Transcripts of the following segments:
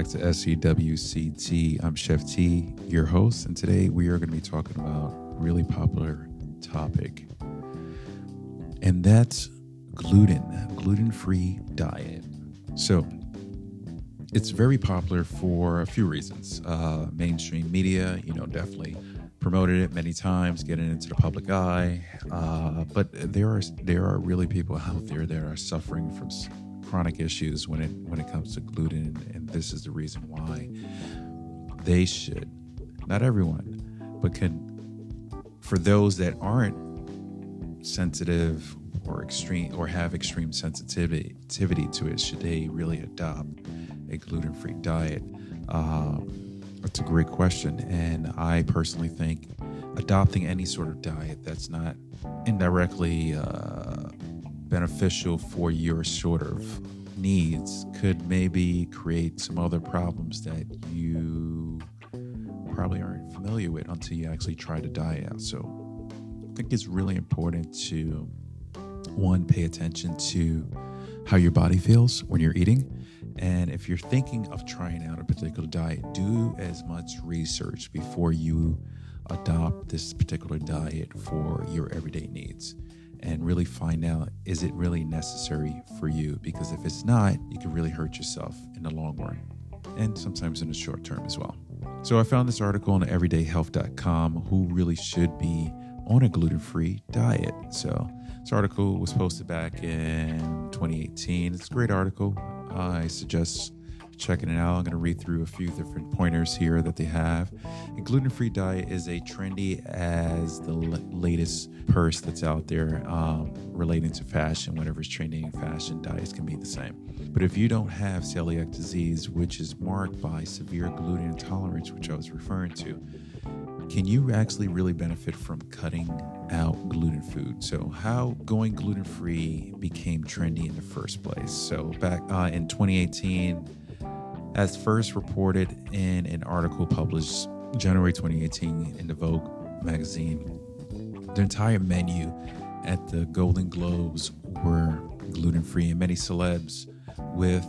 Back to SEWCT. I'm Chef T, your host, and today we are going to be talking about a really popular topic, and that's gluten, gluten-free diet. So, it's very popular for a few reasons. Uh, mainstream media, you know, definitely promoted it many times, getting into the public eye. Uh, but there are there are really people out there that are suffering from chronic issues when it when it comes to gluten, and this is the reason why they should. Not everyone, but can for those that aren't sensitive or extreme or have extreme sensitivity to it, should they really adopt a gluten-free diet? Um, that's a great question, and I personally think adopting any sort of diet that's not indirectly uh, beneficial for your sort of needs could maybe create some other problems that you probably aren't familiar with until you actually try to diet out. So I think it's really important to one pay attention to how your body feels when you're eating. And if you're thinking of trying out a particular diet, do as much research before you adopt this particular diet for your everyday needs and really find out is it really necessary for you? Because if it's not, you can really hurt yourself in the long run and sometimes in the short term as well. So I found this article on everydayhealth.com who really should be on a gluten free diet. So this article was posted back in 2018. It's a great article. I suggest checking it out. I'm going to read through a few different pointers here that they have. A gluten free diet is a trendy as the l- latest purse that's out there um, relating to fashion. Whatever's trending in fashion, diets can be the same. But if you don't have celiac disease, which is marked by severe gluten intolerance, which I was referring to, can you actually really benefit from cutting out gluten food? So, how going gluten free became trendy in the first place? So, back uh, in 2018, as first reported in an article published January 2018 in the Vogue magazine. The entire menu at the Golden Globes were gluten free, and many celebs with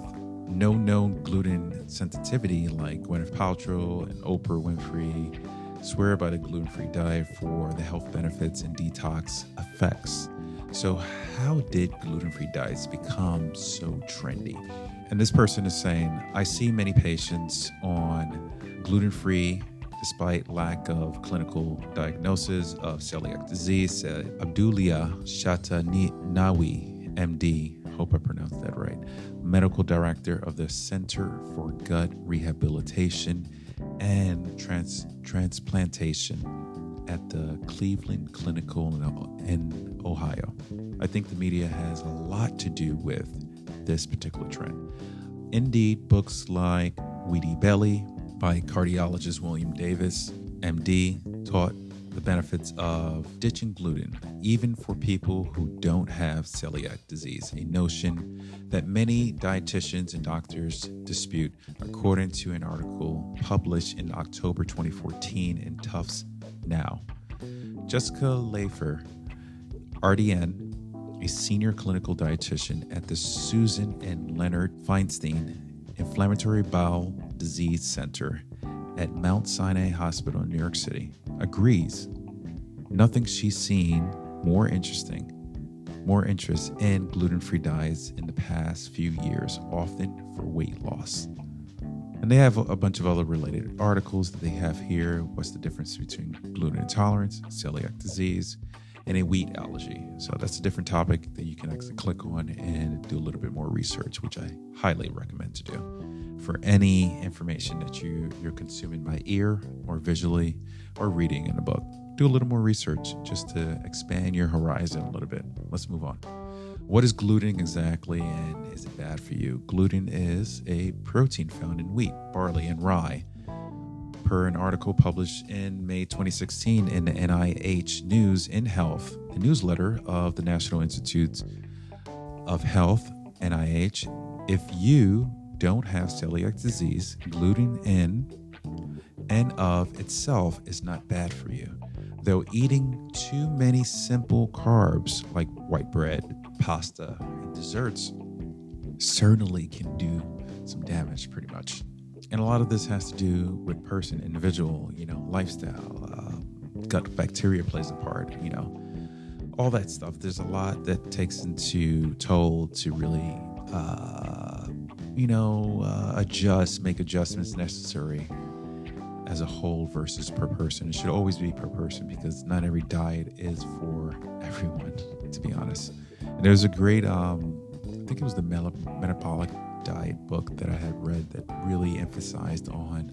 no known gluten sensitivity, like Gwyneth Paltrow and Oprah Winfrey, swear by the gluten free diet for the health benefits and detox effects. So, how did gluten free diets become so trendy? And this person is saying, I see many patients on gluten free despite lack of clinical diagnosis of celiac disease, said Abdulia Nawi, MD, hope I pronounced that right, medical director of the Center for Gut Rehabilitation and Trans- Transplantation at the Cleveland Clinical in Ohio. I think the media has a lot to do with this particular trend. Indeed, books like Wheaty Belly by cardiologist William Davis, MD, taught the benefits of ditching gluten, even for people who don't have celiac disease, a notion that many dietitians and doctors dispute, according to an article published in October 2014 in Tufts Now. Jessica Lafer, RDN, a senior clinical dietitian at the Susan and Leonard Feinstein Inflammatory Bowel Disease Center at Mount Sinai Hospital in New York City, agrees nothing she's seen more interesting, more interest in gluten free diets in the past few years, often for weight loss. And they have a bunch of other related articles that they have here. What's the difference between gluten intolerance, celiac disease, and a wheat allergy. So that's a different topic that you can actually click on and do a little bit more research, which I highly recommend to do. For any information that you, you're consuming by ear or visually or reading in a book, do a little more research just to expand your horizon a little bit. Let's move on. What is gluten exactly and is it bad for you? Gluten is a protein found in wheat, barley, and rye per an article published in May 2016 in the NIH News in Health, the newsletter of the National Institutes of Health, NIH. If you don't have celiac disease, gluten in and of itself is not bad for you. Though eating too many simple carbs like white bread, pasta, and desserts certainly can do some damage, pretty much. And a lot of this has to do with person, individual, you know, lifestyle, uh, gut bacteria plays a part, you know, all that stuff. There's a lot that takes into toll to really, uh, you know, uh, adjust, make adjustments necessary as a whole versus per person. It should always be per person because not every diet is for everyone, to be honest. And there's a great, um, I think it was the metabolic diet book that I had read that really emphasized on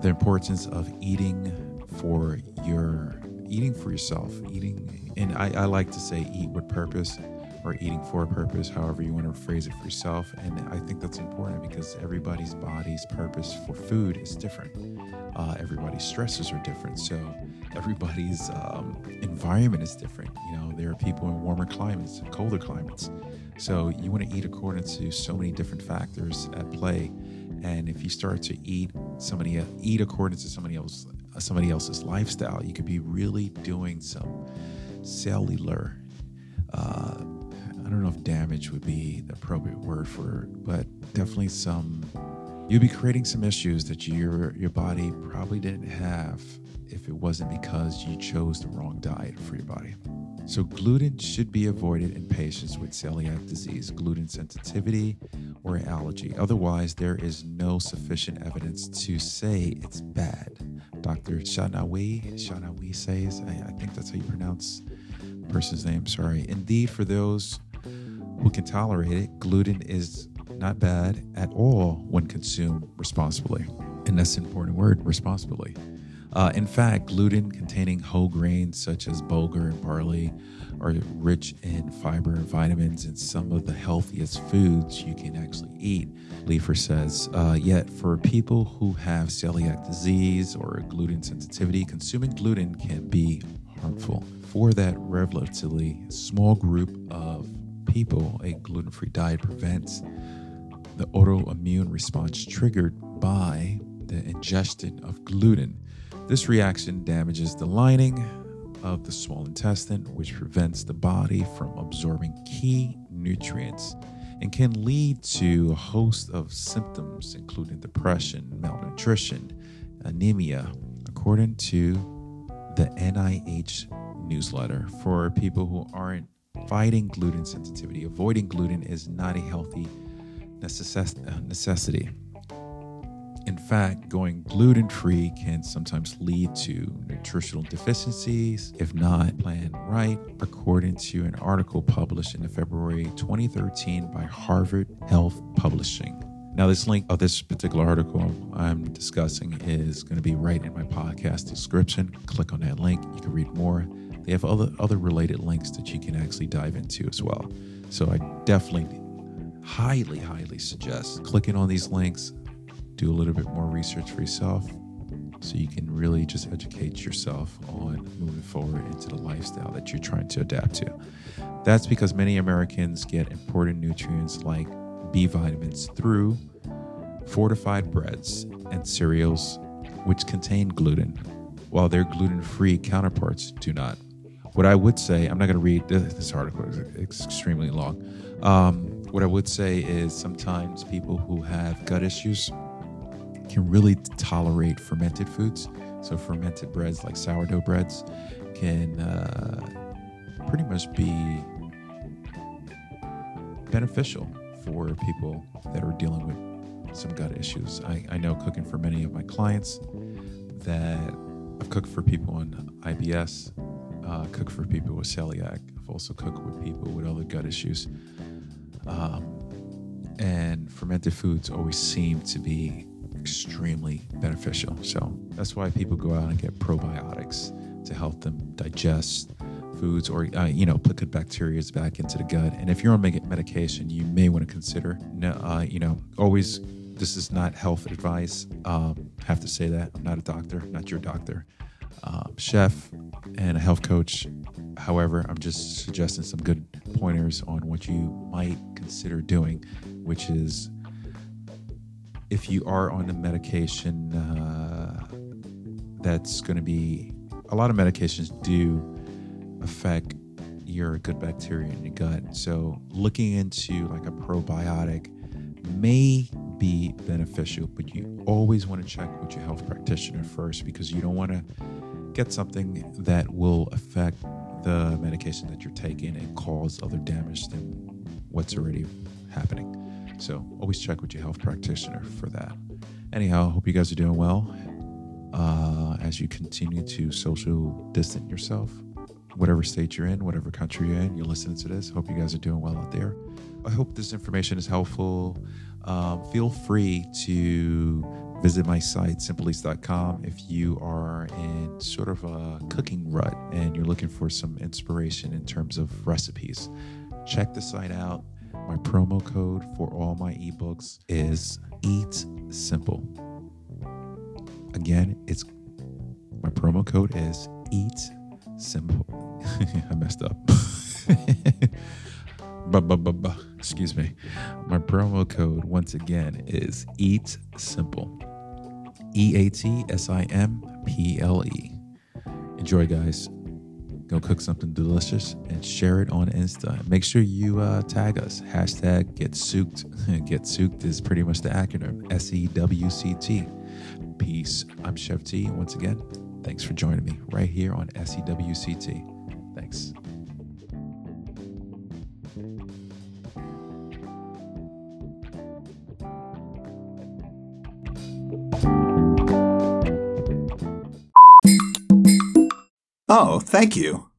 the importance of eating for your eating for yourself, eating, and I, I like to say eat with purpose or eating for a purpose, however you want to phrase it for yourself. And I think that's important because everybody's body's purpose for food is different. Uh, everybody's stresses are different. So everybody's um, environment is different. You know, there are people in warmer climates, and colder climates. So you want to eat according to so many different factors at play. And if you start to eat somebody eat according to somebody else somebody else's lifestyle, you could be really doing some cellular. Uh, I don't know if damage would be the appropriate word for it, but definitely some. You'll be creating some issues that your your body probably didn't have if it wasn't because you chose the wrong diet for your body. So, gluten should be avoided in patients with celiac disease, gluten sensitivity, or allergy. Otherwise, there is no sufficient evidence to say it's bad. Dr. Shanawi, Shanawi says, I, I think that's how you pronounce the person's name, sorry. Indeed, for those who can tolerate it, gluten is not bad at all when consumed responsibly. And that's an important word, responsibly. Uh, in fact, gluten containing whole grains such as bulgur and barley are rich in fiber and vitamins and some of the healthiest foods you can actually eat. Leifer says, uh, yet for people who have celiac disease or gluten sensitivity, consuming gluten can be harmful. For that relatively small group of people, a gluten free diet prevents the autoimmune response triggered by the ingestion of gluten. This reaction damages the lining of the small intestine, which prevents the body from absorbing key nutrients and can lead to a host of symptoms, including depression, malnutrition, anemia, according to the NIH newsletter. For people who aren't fighting gluten sensitivity, avoiding gluten is not a healthy necessity. In fact, going gluten free can sometimes lead to nutritional deficiencies if not planned right, according to an article published in February 2013 by Harvard Health Publishing. Now, this link of this particular article I'm discussing is going to be right in my podcast description. Click on that link. You can read more. They have other, other related links that you can actually dive into as well. So I definitely highly, highly suggest clicking on these links, do a little bit more research for yourself so you can really just educate yourself on moving forward into the lifestyle that you're trying to adapt to. That's because many Americans get important nutrients like B vitamins through fortified breads and cereals, which contain gluten, while their gluten free counterparts do not. What I would say, I'm not going to read this article, it's extremely long. Um, what I would say is sometimes people who have gut issues can really tolerate fermented foods. So fermented breads like sourdough breads can uh, pretty much be beneficial for people that are dealing with some gut issues. I, I know cooking for many of my clients that I've cooked for people on IBS, uh, cooked for people with celiac. I've also cooked with people with other gut issues. Um, and fermented foods always seem to be extremely beneficial. So that's why people go out and get probiotics to help them digest foods or uh, you know put good bacteria back into the gut. And if you're on medication, you may want to consider uh, you know always. This is not health advice. Um, have to say that I'm not a doctor, not your doctor, um, chef, and a health coach. However, I'm just suggesting some good pointers on what you might consider doing, which is if you are on a medication uh, that's going to be a lot of medications do affect your good bacteria in your gut. So looking into like a probiotic may be beneficial, but you always want to check with your health practitioner first because you don't want to get something that will affect the medication that you're taking and cause other damage than what's already happening. So always check with your health practitioner for that. Anyhow, hope you guys are doing well uh, as you continue to social distance yourself. Whatever state you're in, whatever country you're in, you're listening to this. Hope you guys are doing well out there. I hope this information is helpful. Um, feel free to visit my site, simpleeats.com, if you are in sort of a cooking rut and you're looking for some inspiration in terms of recipes. Check the site out. My promo code for all my ebooks is Eat Simple. Again, it's my promo code is Eat Simple. I messed up. Excuse me. My promo code once again is Eat Simple. E A T S I M P L E. Enjoy, guys. Go cook something delicious and share it on Insta. Make sure you uh, tag us. Hashtag get souped. get souped is pretty much the acronym S E W C T. Peace. I'm Chef T. Once again, thanks for joining me right here on SEWCT. Thanks. Oh, thank you.